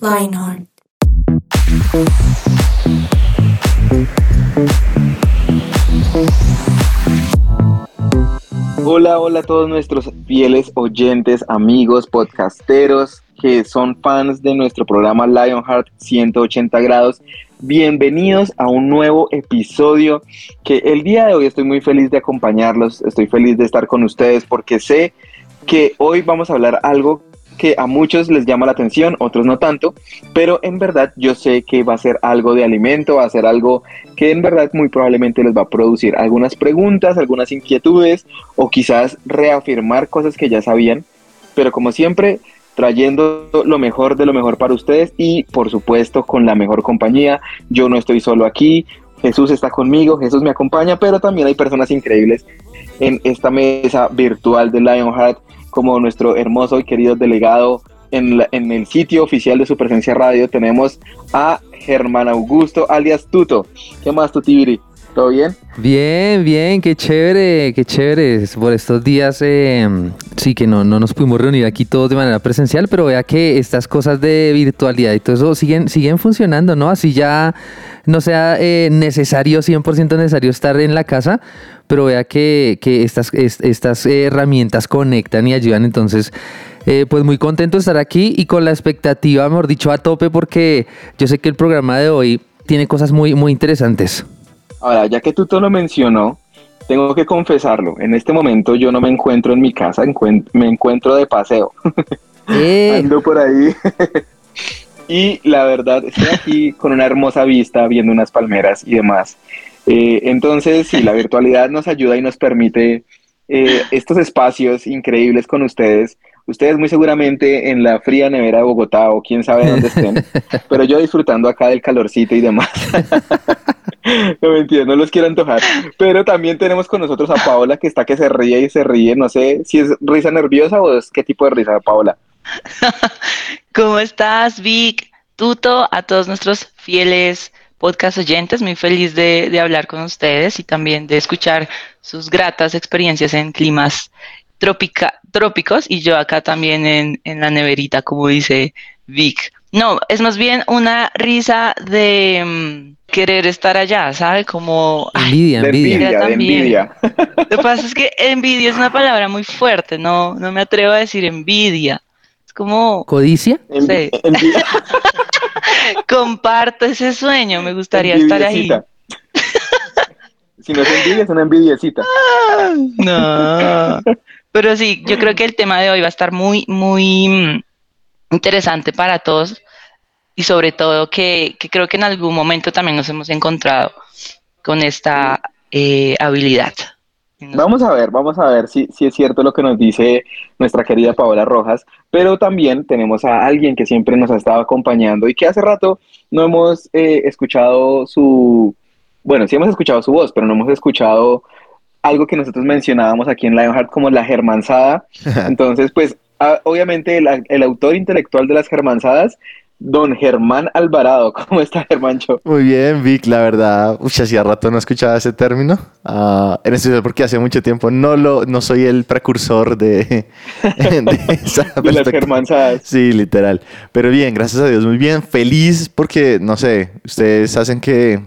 Lionheart. Hola, a todos nuestros fieles oyentes, amigos, podcasteros que son fans de nuestro programa Lionheart 180 grados. Bienvenidos a un nuevo episodio que el día de hoy estoy muy feliz de acompañarlos, estoy feliz de estar con ustedes porque sé que hoy vamos a hablar algo que a muchos les llama la atención, otros no tanto, pero en verdad yo sé que va a ser algo de alimento, va a ser algo que en verdad muy probablemente les va a producir algunas preguntas, algunas inquietudes o quizás reafirmar cosas que ya sabían, pero como siempre trayendo lo mejor de lo mejor para ustedes y por supuesto con la mejor compañía. Yo no estoy solo aquí, Jesús está conmigo, Jesús me acompaña, pero también hay personas increíbles en esta mesa virtual de Lionheart como nuestro hermoso y querido delegado en, en el sitio oficial de su presencia radio tenemos a Germán Augusto alias Tuto. ¿Qué más, Tutibiri? ¿Todo bien? Bien, bien, qué chévere, qué chévere. Por estos días, eh, sí que no, no nos pudimos reunir aquí todos de manera presencial, pero vea que estas cosas de virtualidad y todo eso siguen, siguen funcionando, ¿no? Así ya no sea eh, necesario, 100% necesario estar en la casa, pero vea que, que estas, estas herramientas conectan y ayudan. Entonces, eh, pues muy contento de estar aquí y con la expectativa, mejor dicho, a tope, porque yo sé que el programa de hoy tiene cosas muy, muy interesantes. Ahora, ya que tú todo lo mencionó, tengo que confesarlo. En este momento yo no me encuentro en mi casa, me encuentro de paseo. Eh. Ando por ahí. y la verdad, estoy aquí con una hermosa vista, viendo unas palmeras y demás. Eh, entonces, sí, la virtualidad nos ayuda y nos permite eh, estos espacios increíbles con ustedes. Ustedes muy seguramente en la fría nevera de Bogotá o quién sabe dónde estén, pero yo disfrutando acá del calorcito y demás. no me entiendo, no los quiero antojar. Pero también tenemos con nosotros a Paola que está que se ríe y se ríe. No sé si es risa nerviosa o es qué tipo de risa, Paola. ¿Cómo estás, Vic? Tuto, a todos nuestros fieles podcast oyentes, muy feliz de, hablar con ustedes y también de escuchar sus gratas experiencias en climas trópicos y yo acá también en, en la neverita, como dice Vic. No, es más bien una risa de mm, querer estar allá, ¿sabe? Como envidia, envidia. envidia, Lo que pasa es que envidia es una palabra muy fuerte, no, no me atrevo a decir envidia. Es como codicia. Sí. Comparto ese sueño, me gustaría estar ahí. si no es envidia, es una envidiecita. no. Pero sí, yo creo que el tema de hoy va a estar muy, muy mm, interesante para todos y sobre todo que, creo que en algún momento también nos hemos encontrado con esta eh, habilidad. Vamos a ver, vamos a ver si, si es cierto lo que nos dice nuestra querida Paola Rojas, pero también tenemos a alguien que siempre nos ha estado acompañando y que hace rato no hemos eh, escuchado su, bueno, sí hemos escuchado su voz, pero no hemos escuchado algo que nosotros mencionábamos aquí en Lionheart como la germanzada. Entonces, pues obviamente el, el, autor intelectual de las germanzadas Don Germán Alvarado, ¿cómo está Germancho? Muy bien, Vic, la verdad, uy, hacía rato no escuchaba ese término, uh, en especial porque hace mucho tiempo no lo, no soy el precursor de, de, esa de las germanzadas. Sí, literal, pero bien, gracias a Dios, muy bien, feliz porque, no sé, ustedes hacen que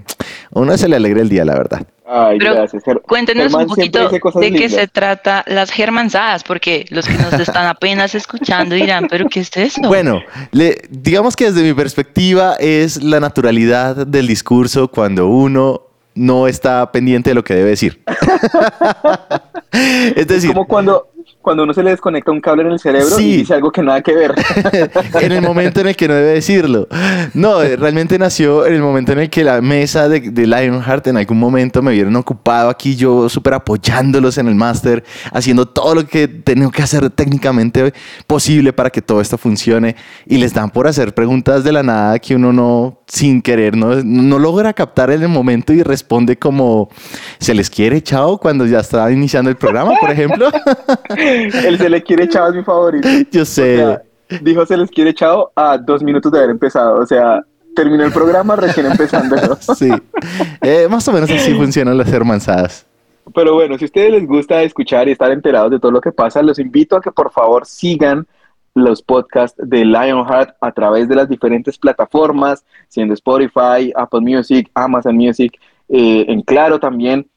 a uno se le alegre el día, la verdad. Ay, gracias. Cuéntenos un poquito de qué se trata las germanzadas, porque los que nos están apenas escuchando dirán, pero ¿qué es eso? Bueno, le, digamos que desde mi perspectiva es la naturalidad del discurso cuando uno no está pendiente de lo que debe decir. es decir, como cuando cuando uno se le desconecta un cable en el cerebro Sí. y dice algo que nada que ver. en el momento en el que no debe decirlo. No, eh, realmente nació en el momento en el que la mesa de, de Lionheart en algún momento me vieron ocupado aquí, yo súper apoyándolos en el máster, haciendo todo lo que tengo que hacer técnicamente posible para que todo esto funcione. Y les dan por hacer preguntas de la nada que uno no, sin querer, no, no logra captar en el momento y responde como, ¿se les quiere, chao? Cuando ya está iniciando el programa, por ejemplo. El se le quiere chao es mi favorito. yo O sé. sea, dijo se les quiere chao a dos minutos de haber empezado. O sea, terminó el programa recién empezando. Sí. Eh, más o menos así funcionan las hermanzadas. Pero bueno, si a ustedes les gusta escuchar y estar enterados de todo lo que pasa, los invito a que por favor sigan los podcasts de Lionheart a través de las diferentes plataformas, siendo Spotify, Apple Music, Amazon Music, eh, en Claro también,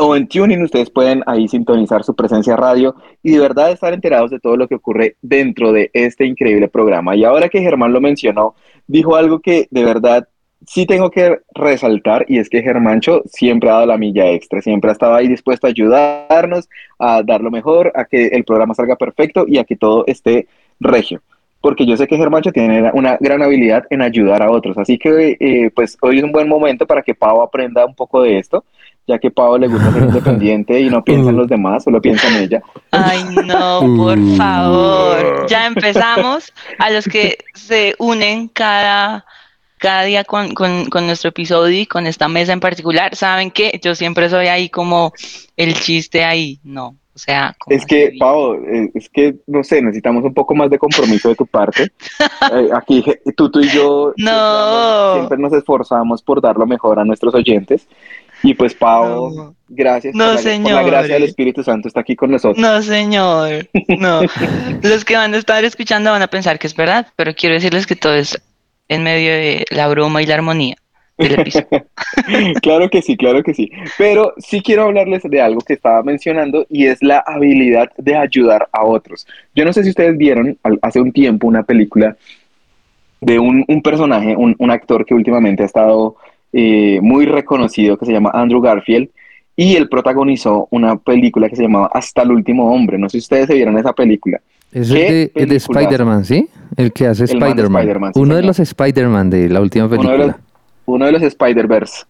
o en Tuning, ustedes pueden ahí sintonizar su presencia radio y de verdad estar enterados de todo lo que ocurre dentro de este increíble programa. Y ahora que Germán lo mencionó, dijo algo que de verdad sí tengo que resaltar y es que Germancho siempre ha dado la milla extra, siempre ha estado ahí dispuesto a ayudarnos, a dar lo mejor, a que el programa salga perfecto y a que todo esté regio. Porque yo sé que Germancho tiene una gran habilidad en ayudar a otros. Así que, eh, pues, hoy es un buen momento para que Pau aprenda un poco de esto, ya que Pau le gusta ser independiente y no piensa en los demás, solo piensa en ella. Ay, no, por Uh. favor. Ya empezamos. A los que se unen cada, cada día con, con- con nuestro episodio y con esta mesa en particular, saben que yo siempre soy ahí como el chiste ahí. No, o sea, Es que? Pau, eh, es que, no sé, necesitamos un poco más de compromiso de tu parte. Eh, aquí, tú, tú y yo siempre, No. siempre nos esforzamos por dar lo mejor a nuestros oyentes. Y pues, Pau, No. gracias No, por, la, por la gracia del Espíritu Santo está aquí con nosotros. No, señor. No. Los que van a estar escuchando van a pensar que es verdad, pero quiero decirles que todo es en medio de la broma y la armonía del episodio. Claro que sí, claro que sí. Pero sí quiero hablarles de algo que estaba mencionando y es la habilidad de ayudar a otros. Yo no sé si ustedes vieron al- hace un tiempo una película de un, un personaje, un, un actor que últimamente ha estado eh, muy reconocido, que se llama Andrew Garfield, y él protagonizó una película que se llamaba Hasta el último hombre. No sé si ustedes se vieron esa película. Es ¿Qué el de, de? Spider-Man, ¿sí? El que hace Spider-Man. Sí, Uno de los Spider-Man de la última Uno de película. los, uno de los Spider-Verse.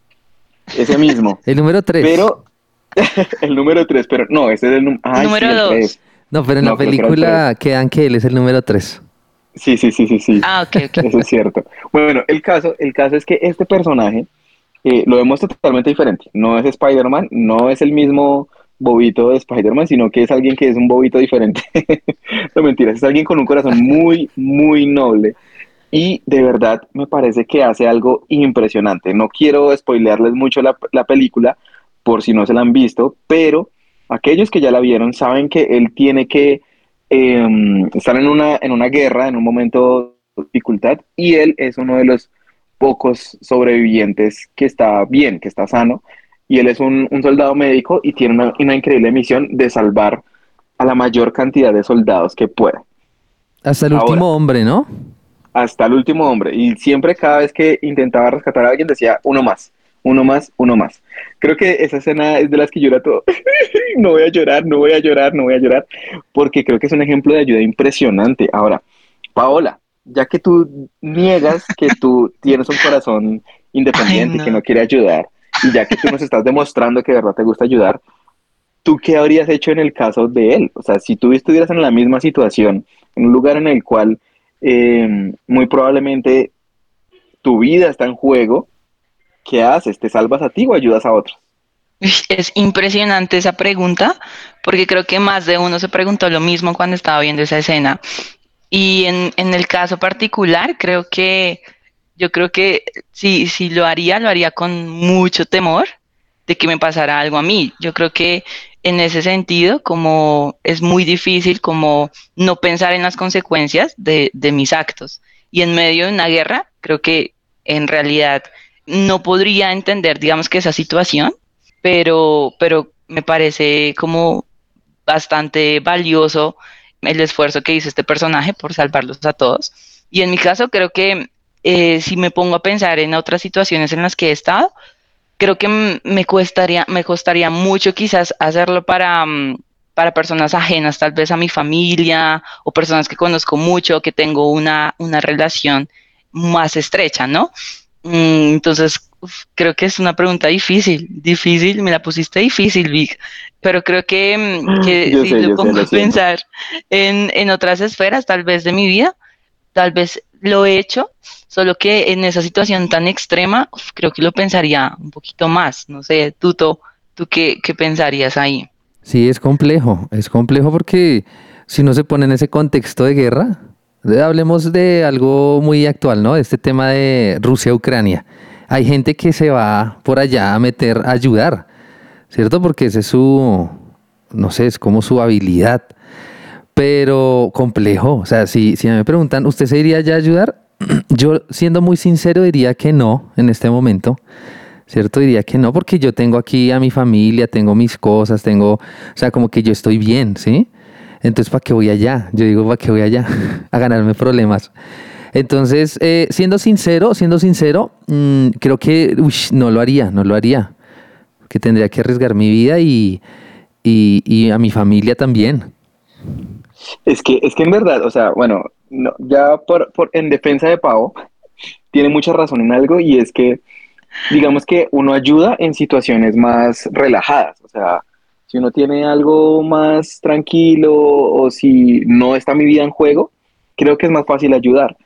Ese mismo. El número 3. Pero el número 3, pero no, ese es el número Número dos. No, pero en No, la creo que película quedan que él es el número 3. Sí, sí, sí, sí, sí. Ah, ok, ok. Eso es cierto. Bueno, el caso, el caso es que este personaje eh, lo vemos totalmente diferente. No es Spider-Man, no es el mismo bobito de Spider-Man, sino que es alguien que es un bobito diferente. no mentiras, es alguien con un corazón muy, muy noble. Y de verdad me parece que hace algo impresionante. No quiero spoilearles mucho la, la película por si no se la han visto, pero aquellos que ya la vieron saben que él tiene que eh, estar en una, en una guerra, en un momento de dificultad, y él es uno de los pocos sobrevivientes que está bien, que está sano, y él es un, un soldado médico y tiene una, una increíble misión de salvar a la mayor cantidad de soldados que pueda, Hasta el Ahora. último hombre, ¿no? hasta el último hombre. Y siempre cada vez que intentaba rescatar a alguien decía, uno más, uno más, uno más. Creo que esa escena es de las que llora todo. no voy a llorar, no voy a llorar, no voy a llorar, porque creo que es un ejemplo de ayuda impresionante. Ahora, Paola, ya que tú niegas que tú tienes un corazón independiente, Ay, no. que no quiere ayudar, y ya que tú nos estás demostrando que de verdad te gusta ayudar, ¿tú qué habrías hecho en el caso de él? O sea, si tú estuvieras en la misma situación, en un lugar en el cual eh, muy probablemente tu vida está en juego, ¿qué haces? ¿Te salvas a ti o ayudas a otros? Es impresionante esa pregunta, porque creo que más de uno se preguntó lo mismo cuando estaba viendo esa escena. Y en, en el caso particular, creo que yo creo que si, si lo haría, lo haría con mucho temor de que me pasara algo a mí. Yo creo que en ese sentido, como es muy difícil como no pensar en las consecuencias de, de mis actos. Y en medio de una guerra, creo que en realidad no podría entender, digamos que esa situación, pero, pero me parece como bastante valioso el esfuerzo que hizo este personaje por salvarlos a todos. Y en mi caso creo que eh, si me pongo a pensar en otras situaciones en las que he estado, creo que me costaría, me costaría mucho quizás hacerlo para, mm, para personas ajenas tal vez a mi familia o personas que conozco mucho, que tengo una, una relación más estrecha, ¿no? Mm, entonces, creo que es una pregunta difícil, difícil, me la pusiste difícil, Vic, pero creo que, mm, que si lo pongo a pensar en, en otras esferas, tal vez de mi vida, tal vez lo he hecho, solo que en esa situación tan extrema, creo que lo pensaría un poquito más. No sé, Tuto, ¿tú qué, qué pensarías ahí? Sí, es complejo, es complejo porque si no se pone en ese contexto de guerra, hablemos de algo muy actual, ¿no? Este tema de Rusia-Ucrania. Hay gente que se va por allá a meter, a ayudar, ¿cierto? Porque ese es su, no sé, es como su habilidad pero complejo. O sea, si, si me preguntan, ¿usted se iría ya a ayudar? Yo, siendo muy sincero, diría que no en este momento. ¿Cierto? Diría que no, porque yo tengo aquí a mi familia, tengo mis cosas, tengo, o sea, como que yo estoy bien, ¿sí? Entonces, ¿para qué voy allá? Yo digo, ¿para qué voy allá? a ganarme problemas. Entonces, eh, siendo sincero, siendo sincero, mm, creo que no lo haría, no lo haría. Que tendría que arriesgar mi vida y, y, a mi familia también. Es que, es que en verdad, o sea, bueno, no, ya por, por, en defensa de Pavo, tiene mucha razón en algo y es que, digamos que uno ayuda en situaciones más relajadas, o sea, si uno tiene algo más tranquilo o si no está mi vida en juego, creo que es más fácil ayudar.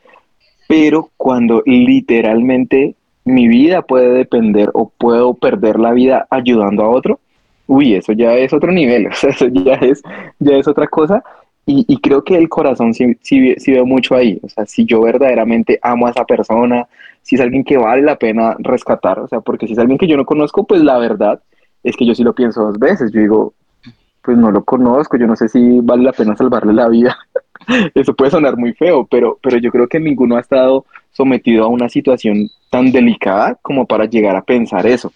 Pero cuando literalmente mi vida puede depender o puedo perder la vida ayudando a otro, uy, eso ya es otro nivel, o sea, eso ya es, ya es otra cosa. Y, creo que el corazón sí, sí, veo mucho ahí. O sea, si yo verdaderamente amo a esa persona, si es alguien que vale la pena rescatar, o sea, porque si es alguien que yo no conozco, pues la verdad es que yo sí lo pienso dos veces. Yo digo, pues no lo conozco, yo no sé si vale la pena salvarle la vida. Eso puede sonar muy feo, pero, pero yo creo que ninguno ha estado sometido a una situación tan delicada como para llegar a pensar eso.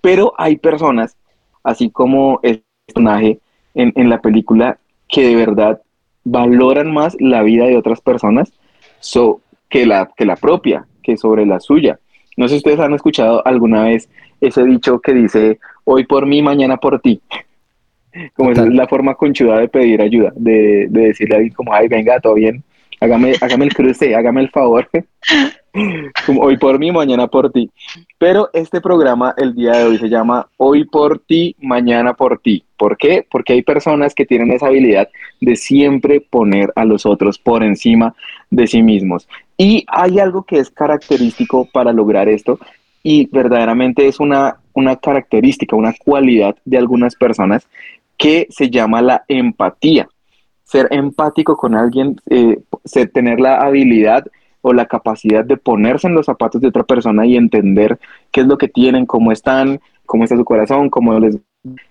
Pero hay personas, así como el personaje en, en la película, que de verdad valoran más la vida de otras personas que, la, que la propia, que sobre la suya. No sé si ustedes han escuchado alguna vez ese dicho que dice, hoy por mí, mañana por ti. Como es la forma conchuda de pedir ayuda, de, de decirle a alguien como, ay, venga, todo bien, hágame, hágame el cruce, hágame el favor. Como hoy por mí, mañana por ti. Pero este programa el día de hoy se llama Hoy por ti, mañana por ti. ¿Por qué? Porque hay personas que tienen esa habilidad de siempre poner a los otros por encima de sí mismos. Y hay algo que es característico para lograr esto y verdaderamente es una, una característica, una cualidad de algunas personas que se llama la empatía. Ser empático con alguien, eh, tener la habilidad o la capacidad de ponerse en los zapatos de otra persona y entender qué es lo que tienen, cómo están, cómo está su corazón, cómo les...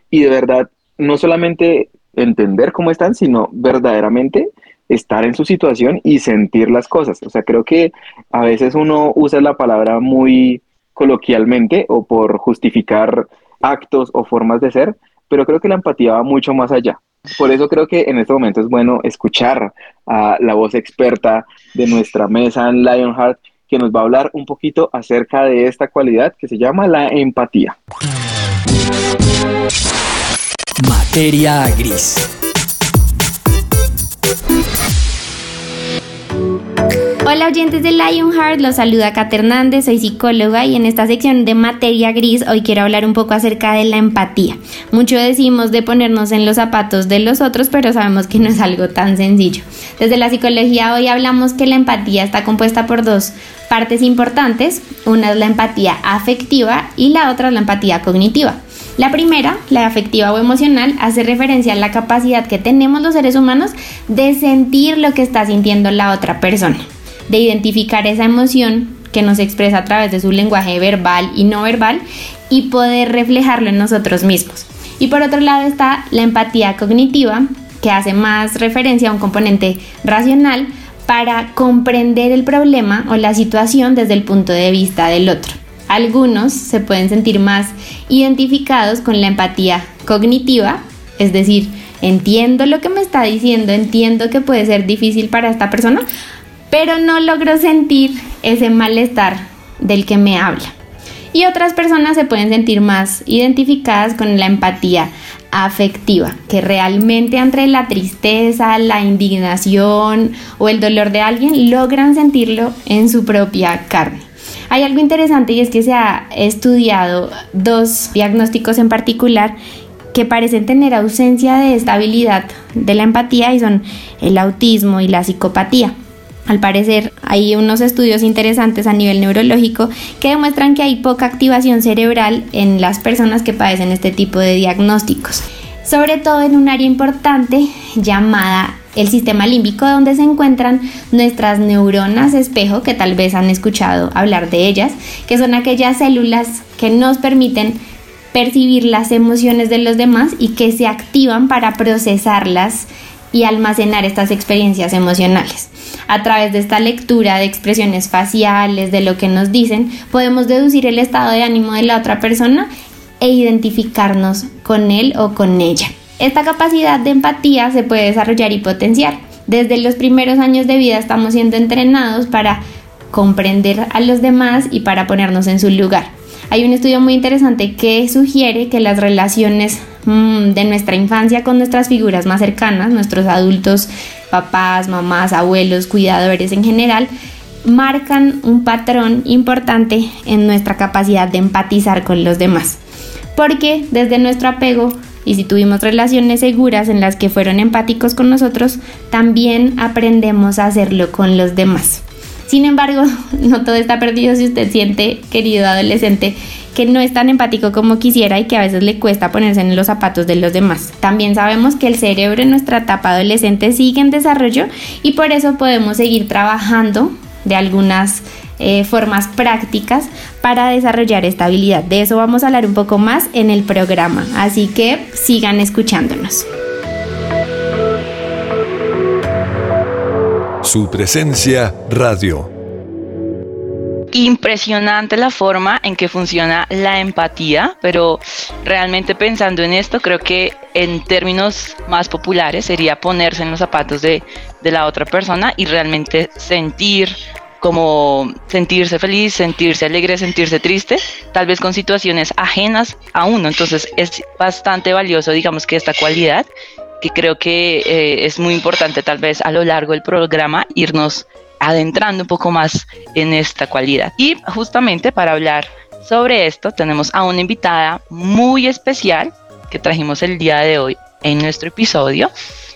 Y de verdad, no solamente entender cómo están, sino verdaderamente estar en su situación y sentir las cosas. O sea, creo que a veces uno usa la palabra muy coloquialmente o por justificar actos o formas de ser, pero creo que la empatía va mucho más allá. Por eso creo que en este momento es bueno escuchar a la voz experta de nuestra mesa en Lionheart, que nos va a hablar un poquito acerca de esta cualidad que se llama la empatía. Materia gris. Hola oyentes de Lionheart, los saluda Kat Hernández, soy psicóloga y en esta sección de materia gris hoy quiero hablar un poco acerca de la empatía. Mucho decimos de ponernos en los zapatos de los otros, pero sabemos que no es algo tan sencillo. Desde la psicología hoy hablamos que la empatía está compuesta por dos partes importantes, una es la empatía afectiva y la otra es la empatía cognitiva. La primera, la afectiva o emocional, hace referencia a la capacidad que tenemos los seres humanos de sentir lo que está sintiendo la otra persona de identificar esa emoción que nos expresa a través de su lenguaje verbal y no verbal y poder reflejarlo en nosotros mismos. Y por otro lado está la empatía cognitiva, que hace más referencia a un componente racional para comprender el problema o la situación desde el punto de vista del otro. Algunos se pueden sentir más identificados con la empatía cognitiva, es decir, entiendo lo que me está diciendo, entiendo que puede ser difícil para esta persona, pero no logro sentir ese malestar del que me habla. Y otras personas se pueden sentir más identificadas con la empatía afectiva, que realmente entre la tristeza, la indignación o el dolor de alguien logran sentirlo en su propia carne. Hay algo interesante y es que se ha estudiado dos diagnósticos en particular que parecen tener ausencia de estabilidad de la empatía y son el autismo y la psicopatía. Al parecer hay unos estudios interesantes a nivel neurológico que demuestran que hay poca activación cerebral en las personas que padecen este tipo de diagnósticos, sobre todo en un área importante llamada el sistema límbico donde se encuentran nuestras neuronas espejo, que tal vez han escuchado hablar de ellas, que son aquellas células que nos permiten percibir las emociones de los demás y que se activan para procesarlas y almacenar estas experiencias emocionales. A través de esta lectura de expresiones faciales, de lo que nos dicen, podemos deducir el estado de ánimo de la otra persona e identificarnos con él o con ella. Esta capacidad de empatía se puede desarrollar y potenciar. Desde los primeros años de vida estamos siendo entrenados para comprender a los demás y para ponernos en su lugar. Hay un estudio muy interesante que sugiere que las relaciones de nuestra infancia con nuestras figuras más cercanas, nuestros adultos, papás, mamás, abuelos, cuidadores en general, marcan un patrón importante en nuestra capacidad de empatizar con los demás. Porque desde nuestro apego y si tuvimos relaciones seguras en las que fueron empáticos con nosotros, también aprendemos a hacerlo con los demás. Sin embargo, no todo está perdido si usted siente, querido adolescente, que no es tan empático como quisiera y que a veces le cuesta ponerse en los zapatos de los demás. También sabemos que el cerebro en nuestra etapa adolescente sigue en desarrollo y por eso podemos seguir trabajando de algunas eh, formas prácticas para desarrollar esta habilidad. De eso vamos a hablar un poco más en el programa, así que sigan escuchándonos. Su presencia radio. Impresionante la forma en que funciona la empatía, pero realmente pensando en esto, creo que en términos más populares sería ponerse en los zapatos de, de la otra persona y realmente sentir como sentirse feliz, sentirse alegre, sentirse triste, tal vez con situaciones ajenas a uno. Entonces es bastante valioso, digamos que esta cualidad, que creo que eh, es muy importante tal vez a lo largo del programa irnos adentrando un poco más en esta cualidad. Y justamente para hablar sobre esto tenemos a una invitada muy especial que trajimos el día de hoy en nuestro episodio,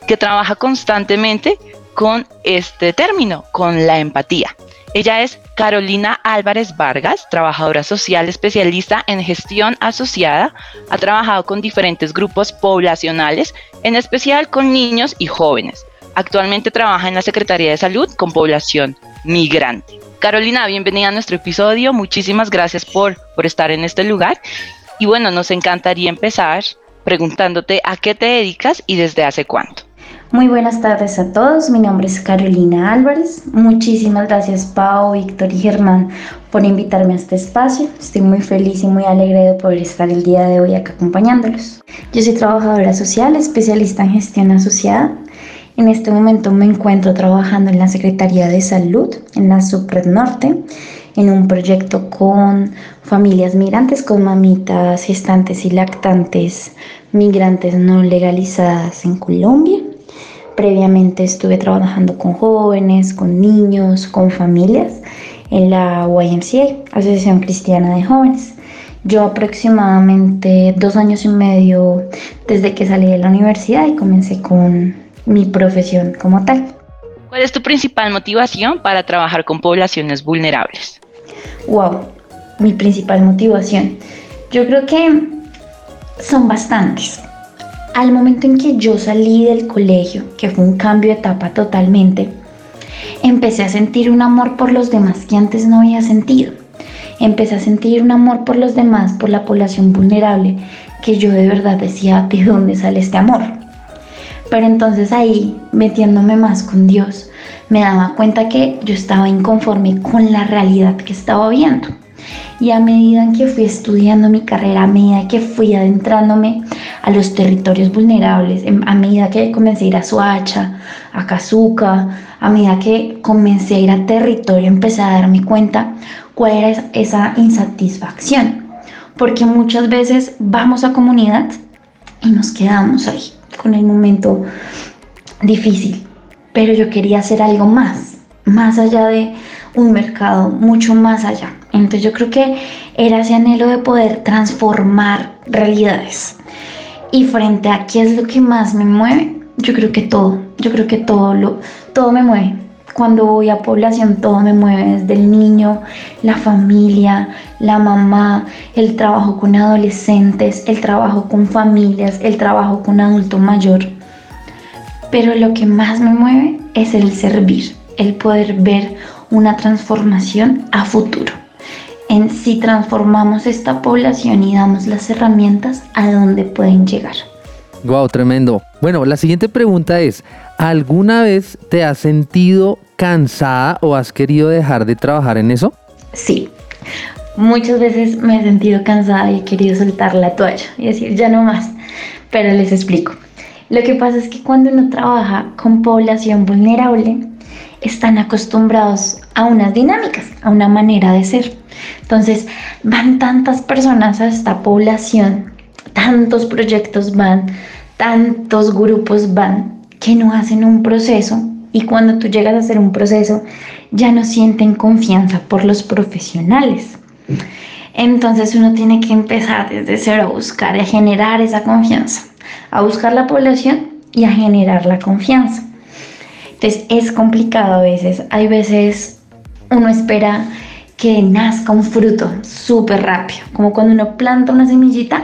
que trabaja constantemente con este término, con la empatía. Ella es Carolina Álvarez Vargas, trabajadora social especialista en gestión asociada. Ha trabajado con diferentes grupos poblacionales, en especial con niños y jóvenes. Actualmente trabaja en la Secretaría de Salud con población migrante. Carolina, bienvenida a nuestro episodio. Muchísimas gracias por, por estar en este lugar. Y bueno, nos encantaría empezar preguntándote a qué te dedicas y desde hace cuánto. Muy buenas tardes a todos, mi nombre es Carolina Álvarez. Muchísimas gracias Pau, Víctor y Germán por invitarme a este espacio. Estoy muy feliz y muy alegre de poder estar el día de hoy acá acompañándolos. Yo soy trabajadora social, especialista en gestión asociada. En este momento me encuentro trabajando en la Secretaría de Salud, en la Subred Norte, en un proyecto con familias migrantes, con mamitas, gestantes y lactantes migrantes no legalizadas en Colombia. Previamente estuve trabajando con jóvenes, con niños, con familias en la YMCA, Asociación Cristiana de Jóvenes. Yo aproximadamente dos años y medio desde que salí de la universidad y comencé con mi profesión como tal. ¿Cuál es tu principal motivación para trabajar con poblaciones vulnerables? Wow, mi principal motivación. Yo creo que son bastantes al momento en que yo salí del colegio, que fue un cambio de etapa totalmente, empecé a sentir un amor por los demás que antes no había sentido. Empecé a sentir un amor por los demás, por la población vulnerable, que yo de verdad decía, ¿de dónde sale este amor? Pero entonces ahí, metiéndome más con Dios, me daba cuenta que yo estaba inconforme con la realidad que estaba viendo. Y a medida que fui estudiando mi carrera, a medida que fui adentrándome a los territorios vulnerables, a medida que comencé a ir a Soacha, a Kazuka, a medida que comencé a ir a territorio, empecé a darme cuenta cuál era esa insatisfacción. Porque muchas veces vamos a comunidad y nos quedamos ahí con el momento difícil. Pero yo quería hacer algo más, más allá de un mercado, mucho más allá. Entonces yo creo que era ese anhelo de poder transformar realidades. Y frente a qué es lo que más me mueve, yo creo que todo, yo creo que todo lo todo me mueve. Cuando voy a población todo me mueve, desde el niño, la familia, la mamá, el trabajo con adolescentes, el trabajo con familias, el trabajo con adulto mayor. Pero lo que más me mueve es el servir, el poder ver una transformación a futuro. En si transformamos esta población y damos las herramientas a donde pueden llegar. Wow, tremendo. Bueno, la siguiente pregunta es, ¿alguna vez te has sentido cansada o has querido dejar de trabajar en eso? Sí. Muchas veces me he sentido cansada y he querido soltar la toalla y decir, ya no más. Pero les explico. Lo que pasa es que cuando uno trabaja con población vulnerable, están acostumbrados a unas dinámicas, a una manera de ser. Entonces, van tantas personas a esta población, tantos proyectos van, tantos grupos van, que no hacen un proceso y cuando tú llegas a hacer un proceso, ya no sienten confianza por los profesionales. Entonces uno tiene que empezar desde cero a buscar a generar esa confianza, a buscar la población y a generar la confianza. Entonces es complicado a veces. Hay veces uno espera que nazca un fruto súper rápido, como cuando uno planta una semillita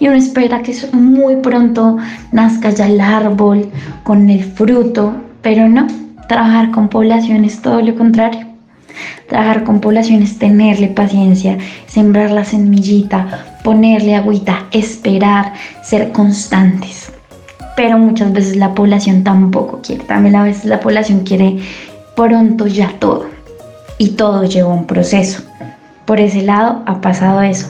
y uno espera que muy pronto nazca ya el árbol con el fruto, pero no, trabajar con población es todo lo contrario. Trabajar con población es tenerle paciencia, sembrar la semillita, ponerle agüita, esperar, ser constantes pero muchas veces la población tampoco quiere. También a veces la población quiere pronto ya todo y todo lleva un proceso. Por ese lado ha pasado eso.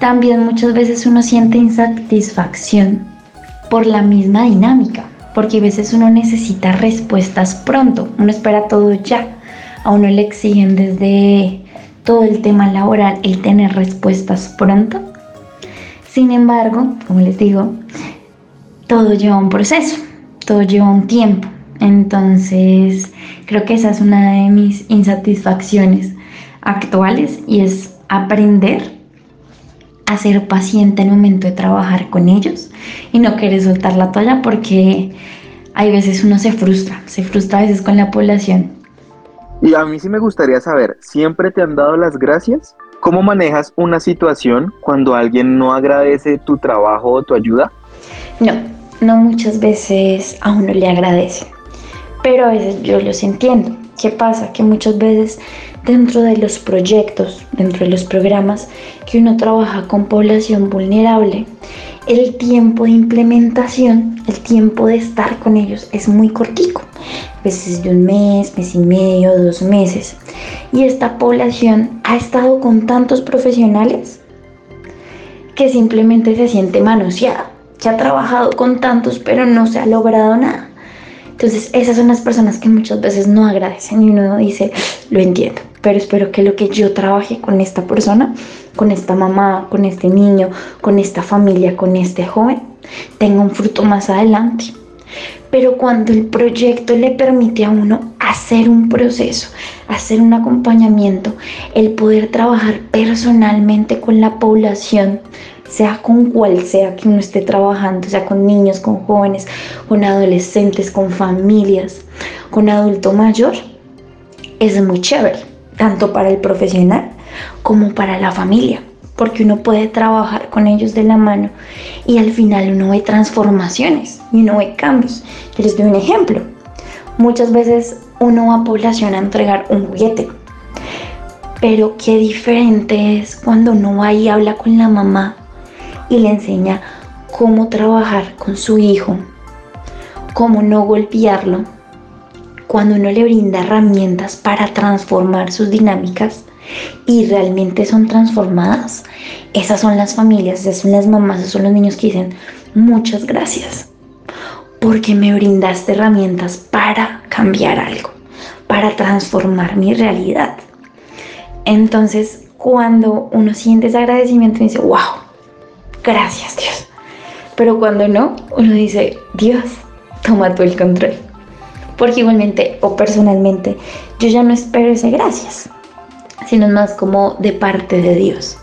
También muchas veces uno siente insatisfacción por la misma dinámica, porque a veces uno necesita respuestas pronto, uno espera todo ya, a uno le exigen desde todo el tema laboral el tener respuestas pronto. Sin embargo, como les digo, todo lleva un proceso, todo lleva un tiempo. Entonces, creo que esa es una de mis insatisfacciones actuales y es aprender a ser paciente en el momento de trabajar con ellos y no querer soltar la toalla porque hay veces uno se frustra, se frustra a veces con la población. Y a mí sí me gustaría saber, ¿siempre te han dado las gracias? ¿Cómo manejas una situación cuando alguien no agradece tu trabajo o tu ayuda? No, no muchas veces a uno le agradece, pero a veces yo los entiendo. ¿Qué pasa? Que muchas veces dentro de los proyectos, dentro de los programas que uno trabaja con población vulnerable, el tiempo de implementación, el tiempo de estar con ellos es muy cortico, a veces de un mes, mes y medio, dos meses. Y esta población ha estado con tantos profesionales que simplemente se siente manoseada que ha trabajado con tantos, pero no se ha logrado nada. Entonces, esas son las personas que muchas veces no agradecen y uno dice, lo entiendo, pero espero que lo que yo trabaje con esta persona, con esta mamá, con este niño, con esta familia, con este joven, tenga un fruto más adelante. Pero cuando el proyecto le permite a uno hacer un proceso, hacer un acompañamiento, el poder trabajar personalmente con la población, sea con cual sea que uno esté trabajando, sea con niños, con jóvenes, con adolescentes, con familias, con adulto mayor, es muy chévere, tanto para el profesional como para la familia, porque uno puede trabajar con ellos de la mano y al final uno ve transformaciones y uno ve cambios. Les doy un ejemplo. Muchas veces uno va a población a entregar un juguete, pero qué diferente es cuando uno va y habla con la mamá y le enseña cómo trabajar con su hijo, cómo no golpearlo, cuando uno le brinda herramientas para transformar sus dinámicas y realmente son transformadas, esas son las familias, esas son las mamás, esos son los niños que dicen muchas gracias porque me brindaste herramientas para cambiar algo, para transformar mi realidad. Entonces, cuando uno siente ese agradecimiento, dice, wow, Gracias Dios. Pero cuando no, uno dice, Dios, toma tú el control. Porque igualmente o personalmente yo ya no espero ese gracias, sino más como de parte de Dios.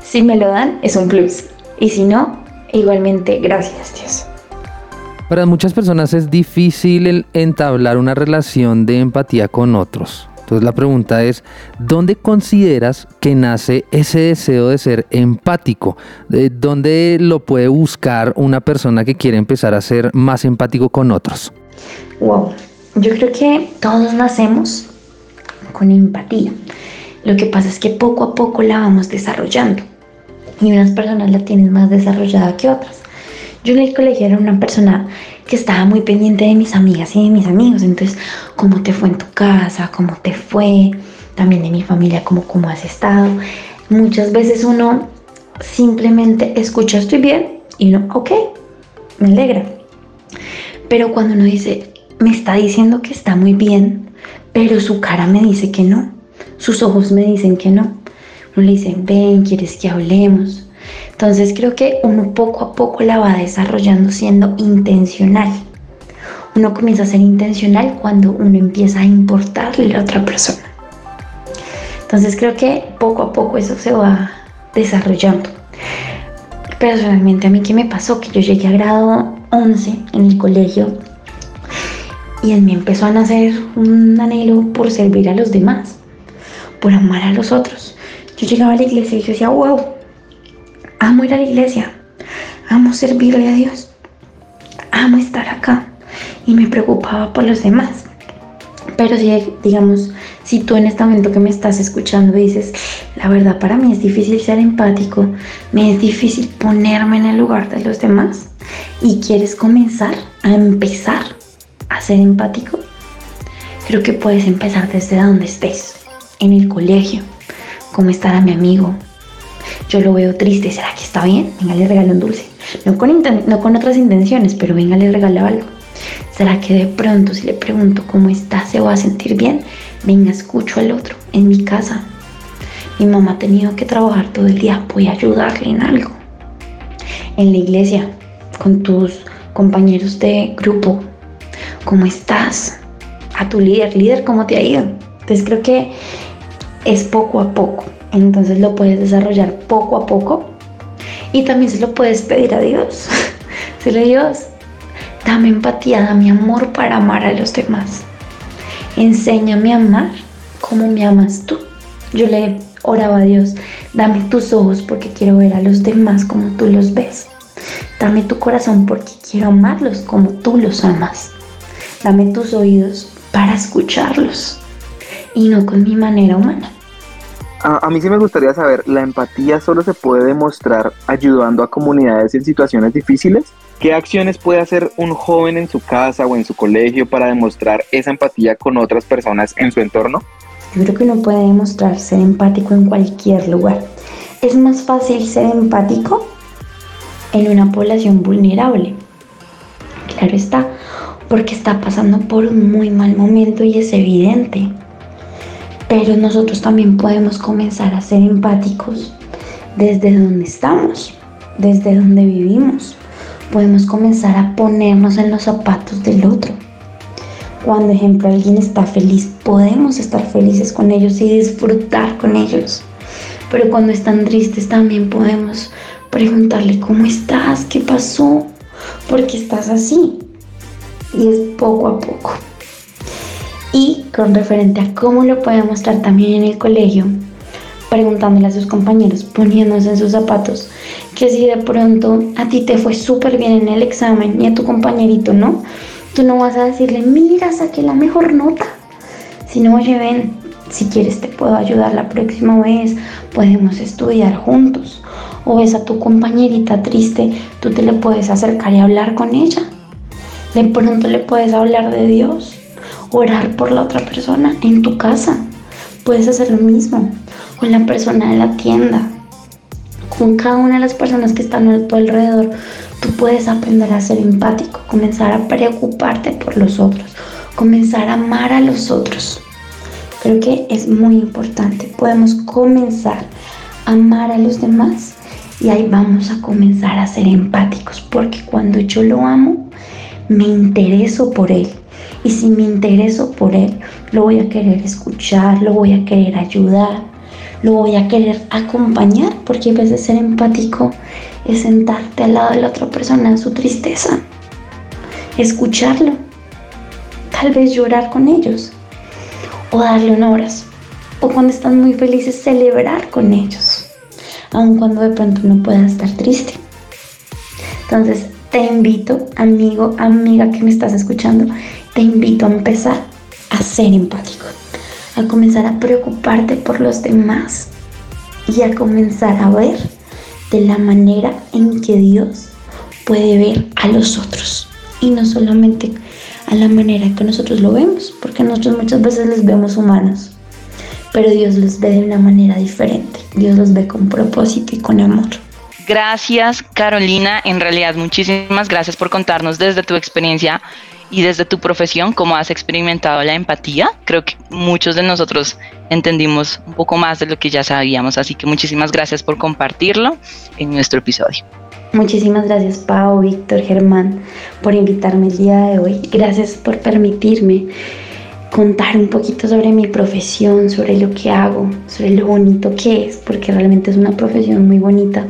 Si me lo dan, es un plus. Y si no, igualmente, gracias Dios. Para muchas personas es difícil el entablar una relación de empatía con otros. Entonces la pregunta es, ¿dónde consideras que nace ese deseo de ser empático? ¿De ¿Dónde lo puede buscar una persona que quiere empezar a ser más empático con otros? Wow, yo creo que todos nacemos con empatía. Lo que pasa es que poco a poco la vamos desarrollando y unas personas la tienen más desarrollada que otras. Yo en el colegio era una persona que estaba muy pendiente de mis amigas y de mis amigos, entonces, ¿cómo te fue en tu casa? ¿Cómo te fue? También de mi familia, ¿cómo, cómo has estado? Muchas veces uno simplemente escucha estoy bien y uno, ok, me alegra. Pero cuando uno dice, me está diciendo que está muy bien, pero su cara me dice que no, sus ojos me dicen que no. Uno le dice, ven, ¿quieres que hablemos? Entonces creo que uno poco a poco la va desarrollando siendo intencional. Uno comienza a ser intencional cuando uno empieza a importarle a la otra persona. Entonces creo que poco a poco eso se va desarrollando. Personalmente a mí qué me pasó que yo llegué a grado 11 en el colegio y en mí empezó a nacer un anhelo por servir a los demás, por amar a los otros. Yo llegaba a la iglesia y yo decía, wow, amo ir a la iglesia, amo servirle a Dios, amo estar acá y me preocupaba por los demás. Pero si, digamos, si tú en este momento que me estás escuchando dices, la verdad para mí es difícil ser empático, me es difícil ponerme en el lugar de los demás y quieres comenzar a empezar a ser empático, creo que puedes empezar desde donde estés, en el colegio, cómo estará mi amigo. Yo lo veo triste, ¿será que está bien? Venga, le regalo un dulce. No con, no con otras intenciones, pero venga, le regalo algo. ¿Será que de pronto si le pregunto cómo está se va a sentir bien? Venga, escucho al otro en mi casa. Mi mamá ha tenido que trabajar todo el día, voy a ayudarle en algo. En la iglesia, con tus compañeros de grupo, ¿cómo estás? A tu líder, líder, ¿cómo te ha ido? Entonces creo que es poco a poco. Entonces lo puedes desarrollar poco a poco y también se lo puedes pedir a Dios. Dile Dios, dame empatía, dame amor para amar a los demás. Enséñame a amar como me amas tú. Yo le oraba a Dios, dame tus ojos porque quiero ver a los demás como tú los ves. Dame tu corazón porque quiero amarlos como tú los amas. Dame tus oídos para escucharlos y no con mi manera humana. A, mí sí me gustaría saber, ¿la empatía solo se puede demostrar ayudando a comunidades en situaciones difíciles? ¿Qué acciones puede hacer un joven en su casa o en su colegio para demostrar esa empatía con otras personas en su entorno? Yo creo que uno puede demostrar ser empático en cualquier lugar. Es más fácil ser empático en una población vulnerable. Claro está, porque está pasando por un muy mal momento y es evidente. Pero nosotros también podemos comenzar a ser empáticos desde donde estamos, desde donde vivimos. Podemos comenzar a ponernos en los zapatos del otro. Cuando, ejemplo, alguien está feliz, podemos estar felices con ellos y disfrutar con ellos. Pero cuando están tristes también podemos preguntarle, ¿cómo estás? ¿Qué pasó? ¿Por qué estás así? Y es poco a poco y con referente a cómo lo puede mostrar también en el colegio, preguntándole a sus compañeros, poniéndose en sus zapatos, que si de pronto a ti te fue súper bien en el examen y a tu compañerito no, tú no vas a decirle, mira, saqué la mejor nota, sino, oye, ven, si quieres te puedo ayudar la próxima vez, podemos estudiar juntos. O ves a tu compañerita triste, tú te le puedes acercar y hablar con ella. De pronto le puedes hablar de Dios orar por la otra persona en tu casa. Puedes hacer lo mismo con la persona de la tienda, con cada una de las personas que están a tu alrededor. Tú puedes aprender a ser empático, comenzar a preocuparte por los otros, comenzar a amar a los otros. Creo que es muy importante. Podemos comenzar a amar a los demás Y ahí vamos a comenzar a ser empáticos, porque cuando yo lo amo, me intereso por él. Y si me intereso por él, lo voy a querer escuchar, lo voy a querer ayudar, lo voy a querer acompañar, porque a veces ser empático es sentarte al lado de la otra persona en su tristeza, escucharlo, tal vez llorar con ellos o darle un abrazo, o cuando están muy felices celebrar con ellos aun cuando de pronto no pueda estar triste. Entonces, te invito, amigo, amiga que me estás escuchando, te invito a empezar a ser empático, a comenzar a preocuparte por los demás y a comenzar a ver de la manera en que Dios puede ver a los otros y no solamente a la manera que nosotros lo vemos, porque nosotros muchas veces les vemos humanos, pero Dios los ve de una manera diferente. Dios los ve con propósito y con amor. Gracias, Carolina. En realidad, muchísimas gracias por contarnos desde tu experiencia y desde tu profesión cómo has experimentado la empatía. Creo que muchos de nosotros entendimos un poco más de lo que ya sabíamos, así que muchísimas gracias por compartirlo en nuestro episodio. Muchísimas gracias Pau, Víctor, Germán por invitarme el día de hoy. Gracias por permitirme contar un poquito sobre mi profesión, sobre lo que hago, sobre lo bonito que es, porque realmente es una profesión muy bonita.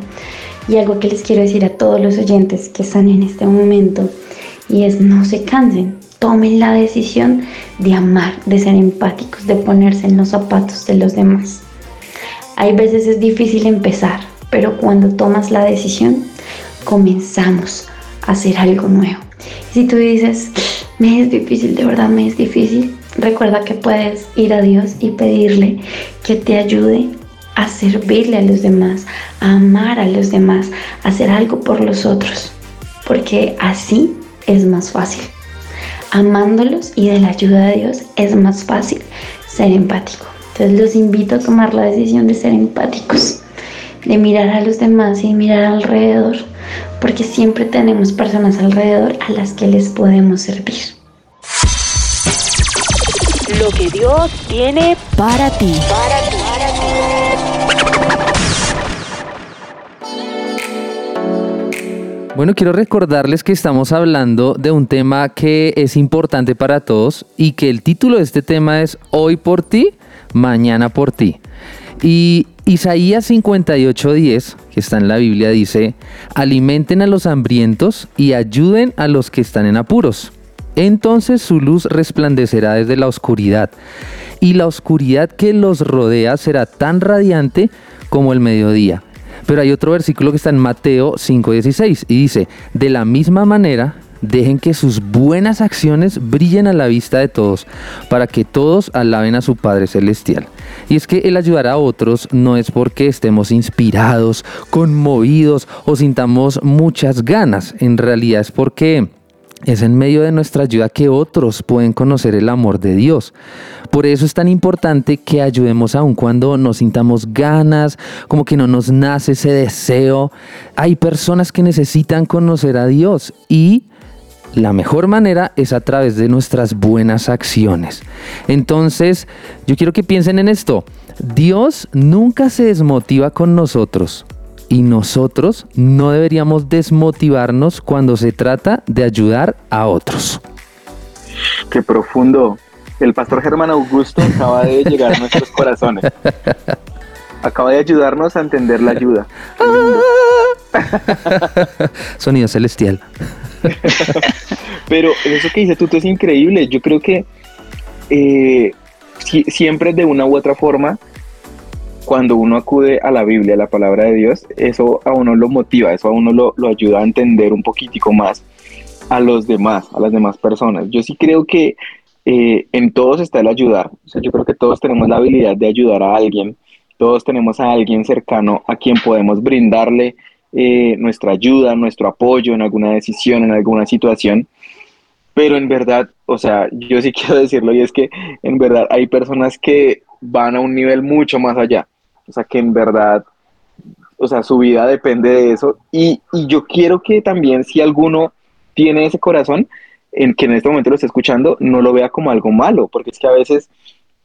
Y algo que les quiero decir a todos los oyentes que están en este momento, y es no se cansen, tomen la decisión de amar, de ser empáticos, de ponerse en los zapatos de los demás. Hay veces es difícil empezar, pero cuando tomas la decisión, comenzamos a hacer algo nuevo. si tú dices, me es difícil, de verdad me es difícil, Recuerda que puedes ir a Dios y pedirle que te ayude a servirle a los demás, a amar a los demás, a hacer algo por los otros, porque así es más fácil. Amándolos y de la ayuda de Dios es más fácil ser empático. Entonces los invito a tomar la decisión de ser empáticos, de mirar a los demás y mirar alrededor, porque siempre tenemos personas alrededor a las que les podemos servir lo que Dios tiene para ti. Para ti. Bueno, quiero recordarles que estamos hablando de un tema que es importante para todos y que el título de este tema es Hoy por ti, mañana por ti. Y Isaías 58:10, que está en la Biblia, dice, alimenten a los hambrientos y ayuden a los que están en apuros entonces su luz resplandecerá desde la oscuridad, y la oscuridad que los rodea será tan radiante como el mediodía. Pero hay otro versículo que está en Mateo 5:16 y dice, de la misma manera, dejen que sus buenas acciones brillen a la vista de todos, para que todos alaben a su Padre Celestial. Y es que el ayudar a otros no es porque estemos inspirados, conmovidos o sintamos muchas ganas, en realidad es porque es en medio de nuestra ayuda que otros pueden conocer el amor de Dios. Por eso es tan importante que ayudemos aun cuando nos sintamos ganas, como que no nos nace ese deseo. Hay personas que necesitan conocer a Dios y la mejor manera es a través de nuestras buenas acciones. Entonces, yo quiero que piensen en esto. Dios nunca se desmotiva con nosotros y nosotros no deberíamos desmotivarnos cuando se trata de ayudar a otros. Qué profundo. El pastor Germán Augusto acaba de llegar a nuestros corazones. Acaba de ayudarnos a entender la ayuda. Sonido celestial. Pero eso que dice tú es increíble. Yo creo que eh, siempre de una u otra forma cuando uno acude a la Biblia, a la palabra de Dios, eso a uno lo motiva, eso a uno lo, ayuda a entender un poquitico más a los demás, a las demás personas. Yo sí creo que eh, en todos está el ayudar. yo creo que todos tenemos la habilidad de ayudar a alguien, todos tenemos a alguien cercano a quien podemos brindarle eh, nuestra ayuda, nuestro apoyo en alguna decisión, en alguna situación. Pero en verdad, o sea, yo sí quiero decirlo y es que en verdad hay personas que van a un nivel mucho más allá. O sea, que en verdad, o sea, su vida depende de eso. Y, yo quiero que también si alguno tiene ese corazón, en que en este momento lo esté escuchando, no lo vea como algo malo, porque es que a veces,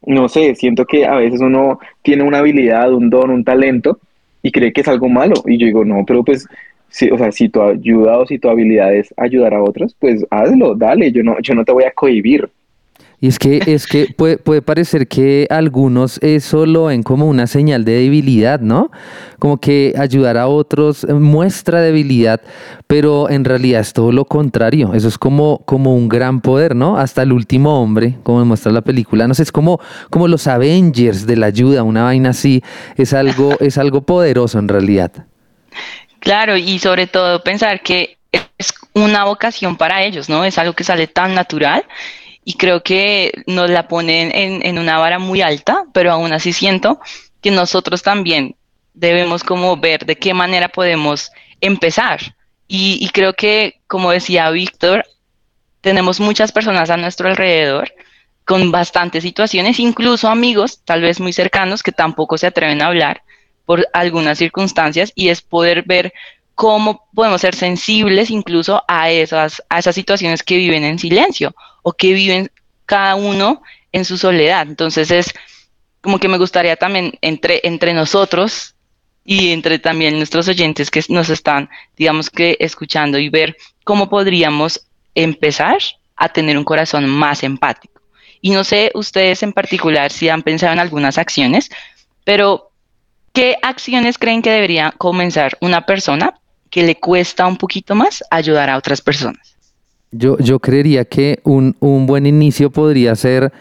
no sé, siento que a veces uno tiene una habilidad, un don, un talento, y cree que es algo malo. Y yo digo, no, pero pues, si, o sea, si tu ayuda o si tu habilidad es ayudar a otros, pues hazlo, dale, yo no, yo no te voy a cohibir. Y es que, es que puede, puede, parecer que algunos eso lo ven como una señal de debilidad, ¿no? Como que ayudar a otros muestra debilidad, pero en realidad es todo lo contrario. Eso es como, como un gran poder, ¿no? Hasta el último hombre, como muestra la película. No sé, es como, como los Avengers de la ayuda, una vaina así. Es algo, es algo poderoso en realidad. Claro, y sobre todo pensar que es una vocación para ellos, ¿no? Es algo que sale tan natural y creo que nos la ponen en, en, una vara muy alta, pero aún así siento que nosotros también debemos como ver de qué manera podemos empezar. Y, creo que, como decía Víctor, tenemos muchas personas a nuestro alrededor con bastantes situaciones, incluso amigos, tal vez muy cercanos, que tampoco se atreven a hablar por algunas circunstancias, y es poder ver cómo podemos ser sensibles incluso a esas, a esas situaciones que viven en silencio o que viven cada uno en su soledad. Entonces es como que me gustaría también entre, entre nosotros y entre también nuestros oyentes que nos están, digamos que, escuchando y ver cómo podríamos empezar a tener un corazón más empático. Y no sé ustedes en particular si han pensado en algunas acciones, pero ¿qué acciones creen que debería comenzar una persona que le cuesta un poquito más ayudar a otras personas. Yo, yo creería que un, un buen inicio podría ser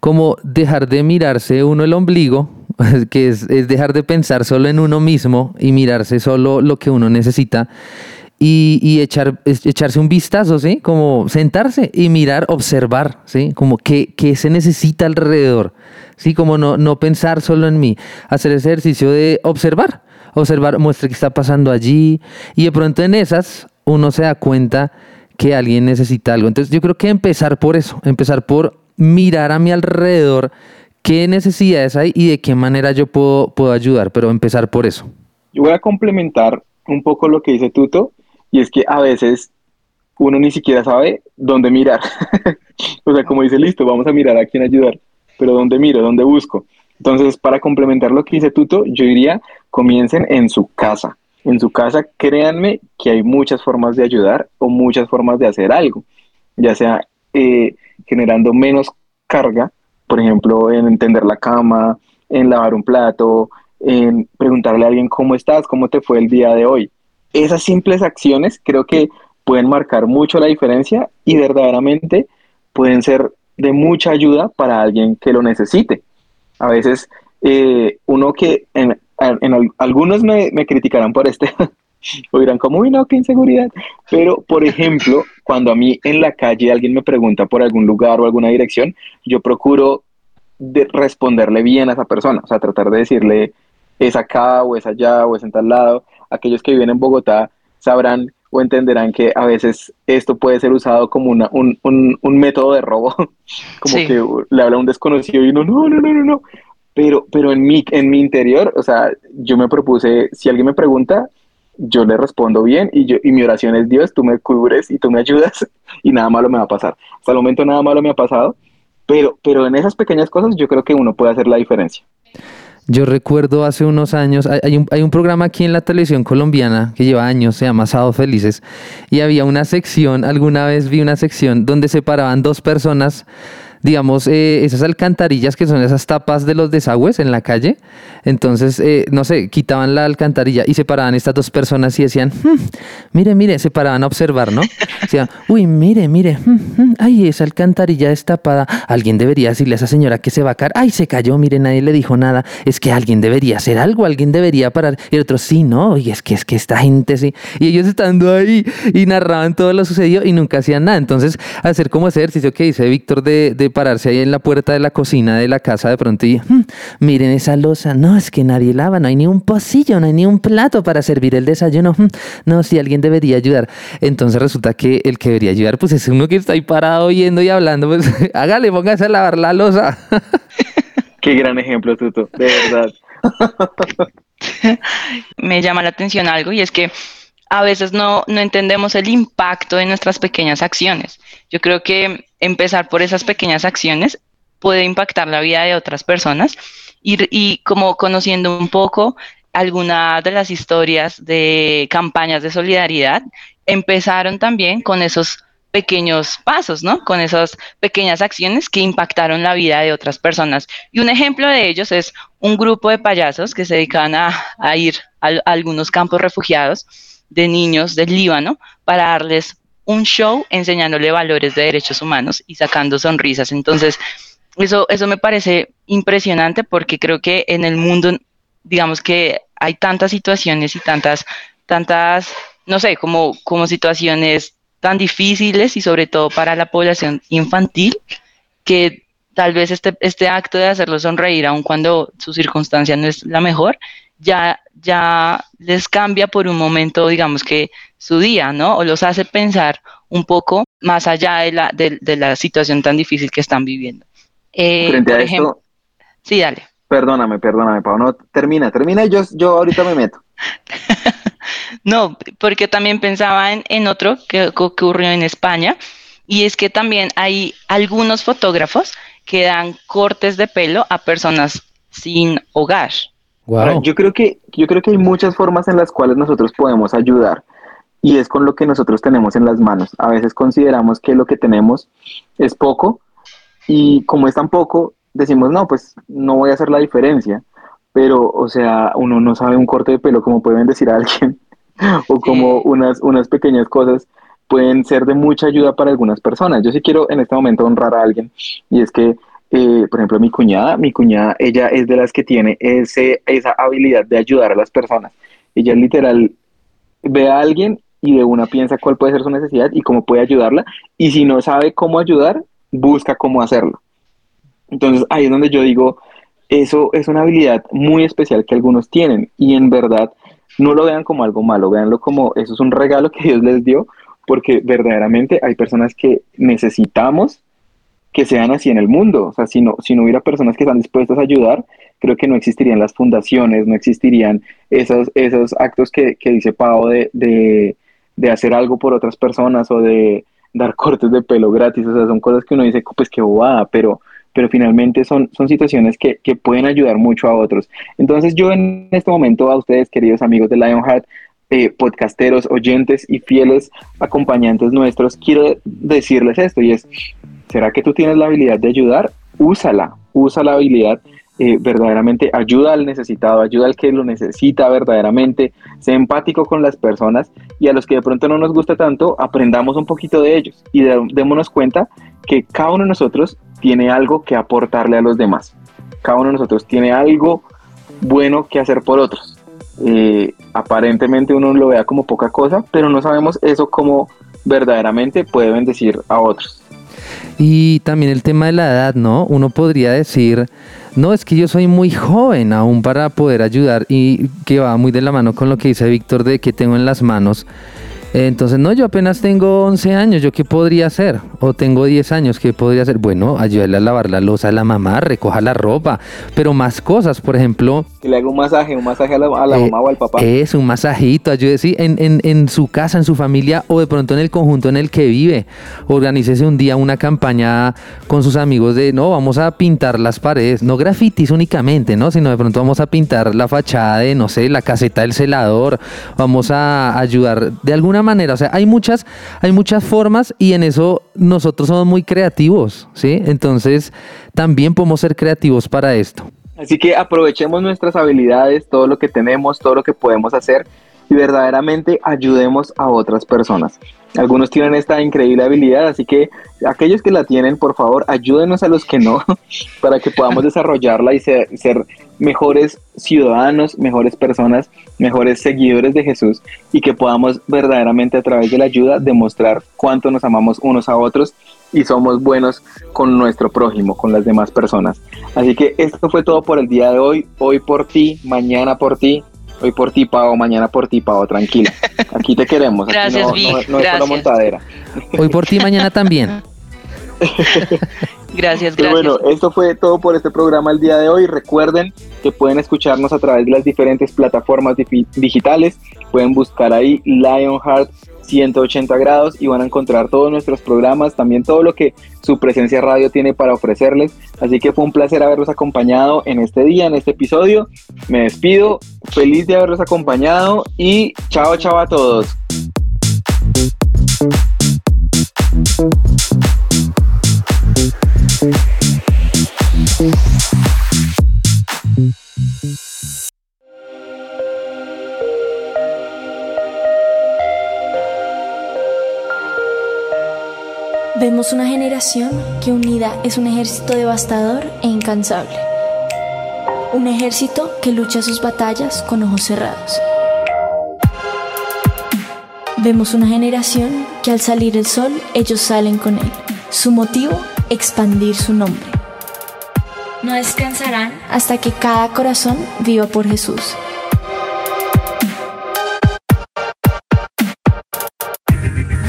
como dejar de mirarse uno el ombligo, que es, es, dejar de pensar solo en uno mismo y mirarse solo lo que uno necesita y, y echar, echarse un vistazo, ¿sí? Como sentarse y mirar, observar, ¿sí? Como qué, se necesita alrededor, ¿sí? Como no, no pensar solo en mí, hacer ese ejercicio de observar observar, muestre qué está pasando allí y de pronto en esas uno se da cuenta que alguien necesita algo. Entonces yo creo que empezar por eso, empezar por mirar a mi alrededor qué necesidades hay y de qué manera yo puedo, puedo ayudar, pero empezar por eso. Yo voy a complementar un poco lo que dice Tuto y es que a veces uno ni siquiera sabe dónde mirar. o sea, como dice, listo, vamos a mirar a quién ayudar, pero ¿dónde miro? ¿Dónde busco? Entonces, para complementar lo que dice Tuto, yo diría, comiencen en su casa. En su casa, créanme que hay muchas formas de ayudar o muchas formas de hacer algo, ya sea eh, generando menos carga, por ejemplo, en entender la cama, en lavar un plato, en preguntarle a alguien cómo estás, cómo te fue el día de hoy. Esas simples acciones creo que pueden marcar mucho la diferencia y verdaderamente pueden ser de mucha ayuda para alguien que lo necesite. A veces eh, uno que en, en, algunos me, me, criticarán por este, o dirán como, uy, no, qué inseguridad. Pero, por ejemplo, cuando a mí en la calle alguien me pregunta por algún lugar o alguna dirección, yo procuro de responderle bien a esa persona, o sea, tratar de decirle, es acá o es allá o es en tal lado. Aquellos que viven en Bogotá sabrán o entenderán que a veces esto puede ser usado como una, un, un, un método de robo, como sí. que le habla a un desconocido y uno, no, no, no, no, no. Pero, pero en, mi, en mi interior, o sea, yo me propuse, si alguien me pregunta, yo le respondo bien y, yo, y mi oración es Dios, tú me cubres y tú me ayudas y nada malo me va a pasar. Hasta el momento nada malo me ha pasado, pero, pero en esas pequeñas cosas yo creo que uno puede hacer la diferencia. Yo recuerdo hace unos años, hay un, hay un, programa aquí en la televisión colombiana que lleva años, se llama Sábado Felices, y había una sección, alguna vez vi una sección donde separaban dos personas digamos, eh, esas alcantarillas que son esas tapas de los desagües en la calle. Entonces, eh, no sé, quitaban la alcantarilla y separaban estas dos personas y decían, hmm, mire, mire, se paraban a observar, ¿no? Decían, uy, mire, mire, hmm, hmm, ay, esa alcantarilla destapada. Alguien debería decirle a esa señora que se va a caer. Ay, se cayó, mire, nadie le dijo nada. Es que alguien debería hacer algo, alguien debería parar. Y el otro, sí, no, y es que es que esta gente sí. Y ellos estando ahí y narraban todo lo sucedido y nunca hacían nada. Entonces, hacer como ese ejercicio que dice Víctor de, de pararse ahí en la puerta de la cocina de la casa de pronto y hmm, miren esa losa, no, es que nadie lava, no hay ni un pocillo, no hay ni un plato para servir el desayuno, hmm, no, si alguien debería ayudar. Entonces resulta que el que debería ayudar pues es uno que está ahí parado oyendo y hablando, pues hágale, póngase a lavar la losa. Qué gran ejemplo, Tuto, de verdad. Me llama la atención algo y es que a veces no, no entendemos el impacto de nuestras pequeñas acciones. Yo creo que empezar por esas pequeñas acciones puede impactar la vida de otras personas y, y como conociendo un poco algunas de las historias de campañas de solidaridad empezaron también con esos pequeños pasos, ¿no? Con esas pequeñas acciones que impactaron la vida de otras personas. Y un ejemplo de ellos es un grupo de payasos que se dedican a, ir a, algunos campos refugiados de niños del Líbano para darles un show enseñándole valores de derechos humanos y sacando sonrisas. Entonces, eso, eso me parece impresionante porque creo que en el mundo, digamos que hay tantas situaciones y tantas, tantas, no sé, como, como situaciones tan difíciles y sobre todo para la población infantil que tal vez este, este acto de hacerlo sonreír, aun cuando su circunstancia no es la mejor, ya, ya les cambia por un momento, digamos que su día, ¿no? O los hace pensar un poco más allá de la, de, la situación tan difícil que están viviendo. Eh, por ejemplo, sí, dale. Perdóname, perdóname, Pau. No, termina, termina y yo, yo ahorita me meto. no, porque también pensaba en, en otro que, que ocurrió en España, y es que también hay algunos fotógrafos que dan cortes de pelo a personas sin hogar. Yo creo que yo creo que hay muchas formas en las cuales nosotros podemos ayudar y es con lo que nosotros tenemos en las manos. A veces consideramos que lo que tenemos es poco y como es tan poco, decimos, no, pues no voy a hacer la diferencia. Pero, o sea, uno no sabe un corte de pelo como pueden decir a alguien o como unas, unas pequeñas cosas pueden ser de mucha ayuda para algunas personas. Yo sí quiero en este momento honrar a alguien y es que, eh, por ejemplo, mi cuñada, mi cuñada, ella es de las que tiene ese, esa habilidad de ayudar a las personas. Ella literal ve a alguien y de una piensa cuál puede ser su necesidad y cómo puede ayudarla. Y si no sabe cómo ayudar, busca cómo hacerlo. Entonces ahí es donde yo digo, eso es una habilidad muy especial que algunos tienen y en verdad no lo vean como algo malo, véanlo como eso es un regalo que Dios les dio porque verdaderamente hay personas que necesitamos que sean así en el mundo. O sea, si no, si no hubiera personas que están dispuestas a ayudar, creo que no existirían las fundaciones, no existirían esos, esos actos que, dice Pau de, de, hacer algo por otras personas o de dar cortes de pelo gratis. O sea, son cosas que uno dice, pues qué bobada, pero, pero finalmente son, son situaciones que, que pueden ayudar mucho a otros. Entonces yo en este momento a ustedes, queridos amigos de Lionheart, eh, podcasteros, oyentes y fieles acompañantes nuestros, quiero decirles esto y es, ¿será que tú tienes la habilidad de ayudar? Úsala, usa la habilidad eh, verdaderamente, ayuda al necesitado, ayuda al que lo necesita verdaderamente, sé empático con las personas y a los que de pronto no nos gusta tanto, aprendamos un poquito de ellos y démonos cuenta que cada uno de nosotros tiene algo que aportarle a los demás. Cada uno de nosotros tiene algo bueno que hacer por otros. Eh, aparentemente uno lo vea como poca cosa, pero no sabemos eso cómo verdaderamente puede bendecir a otros. Y también el tema de la edad, ¿no? Uno podría decir, no, es que yo soy muy joven aún para poder ayudar y que va muy de la mano con lo que dice Víctor de que tengo en las manos. Entonces, no, yo apenas tengo 11 años, ¿yo qué podría hacer? O tengo 10 años, ¿qué podría hacer? Bueno, ayudarle a lavar la losa a la mamá, recoja la ropa, pero más cosas, por ejemplo... Que le haga un masaje, un masaje a la, eh, mamá o al papá. Es un masajito, ayude, sí, en, en, en, su casa, en su familia o de pronto en el conjunto en el que vive. Organícese un día una campaña con sus amigos de, no, vamos a pintar las paredes, no grafitis únicamente, ¿no? Sino de pronto vamos a pintar la fachada de, no sé, la caseta del celador, vamos a ayudar de alguna manera. O sea, hay muchas, hay muchas formas y en eso nosotros somos muy creativos, ¿sí? Entonces, también podemos ser creativos para esto. Así que aprovechemos nuestras habilidades, todo lo que tenemos, todo lo que podemos hacer y verdaderamente ayudemos a otras personas. Algunos tienen esta increíble habilidad, así que aquellos que la tienen, por favor, ayúdenos a los que no, para que podamos desarrollarla y ser, mejores ciudadanos, mejores personas, mejores seguidores de Jesús y que podamos verdaderamente a través de la ayuda demostrar cuánto nos amamos unos a otros y somos buenos con nuestro prójimo, con las demás personas. Así que esto fue todo por el día de hoy, hoy por ti, mañana por ti, Hoy por ti, Pau, mañana por ti, Pau, tranquila. Aquí te queremos. gracias, no, Vic, no, es solo montadera. Hoy por ti, mañana también. gracias, gracias. bueno, esto fue todo por este programa el día de hoy. Recuerden que pueden escucharnos a través de las diferentes plataformas digitales. Pueden buscar ahí Lionheart 180 grados y van a encontrar todos nuestros programas, también todo lo que su presencia radio tiene para ofrecerles. Así que fue un placer haberlos acompañado en este día, en este episodio. Me despido, feliz de haberlos acompañado y chao, chao a todos. Vemos una generación que unida es un ejército devastador e incansable. Un ejército que lucha sus batallas con ojos cerrados. Vemos una generación que al salir el sol ellos salen con él. Su motivo, expandir su nombre. No descansarán hasta que cada corazón viva por Jesús.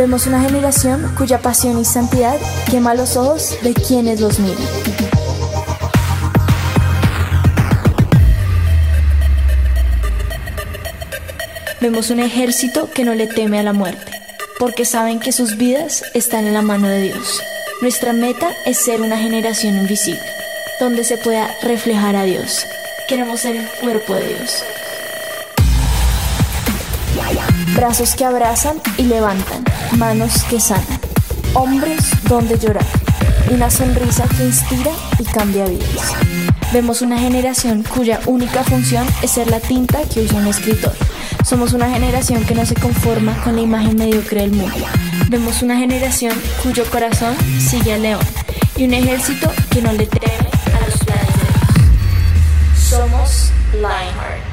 Vemos una generación cuya pasión y santidad quema los ojos de quienes los miran. Vemos un ejército que no le teme a la muerte, porque saben que sus vidas están en la mano de Dios. Nuestra meta es ser una generación invisible, donde se pueda reflejar a Dios. Queremos ser el cuerpo de Dios. Brazos que abrazan y levantan, manos que sanan, hombres donde llorar, una sonrisa que inspira y cambia vidas. Vemos una generación cuya única función es ser la tinta que usa un escritor. Somos una generación que no se conforma con la imagen mediocre del mundo. Vemos una generación cuyo corazón sigue al león y un ejército que no le teme a los Dios. Somos Lionheart.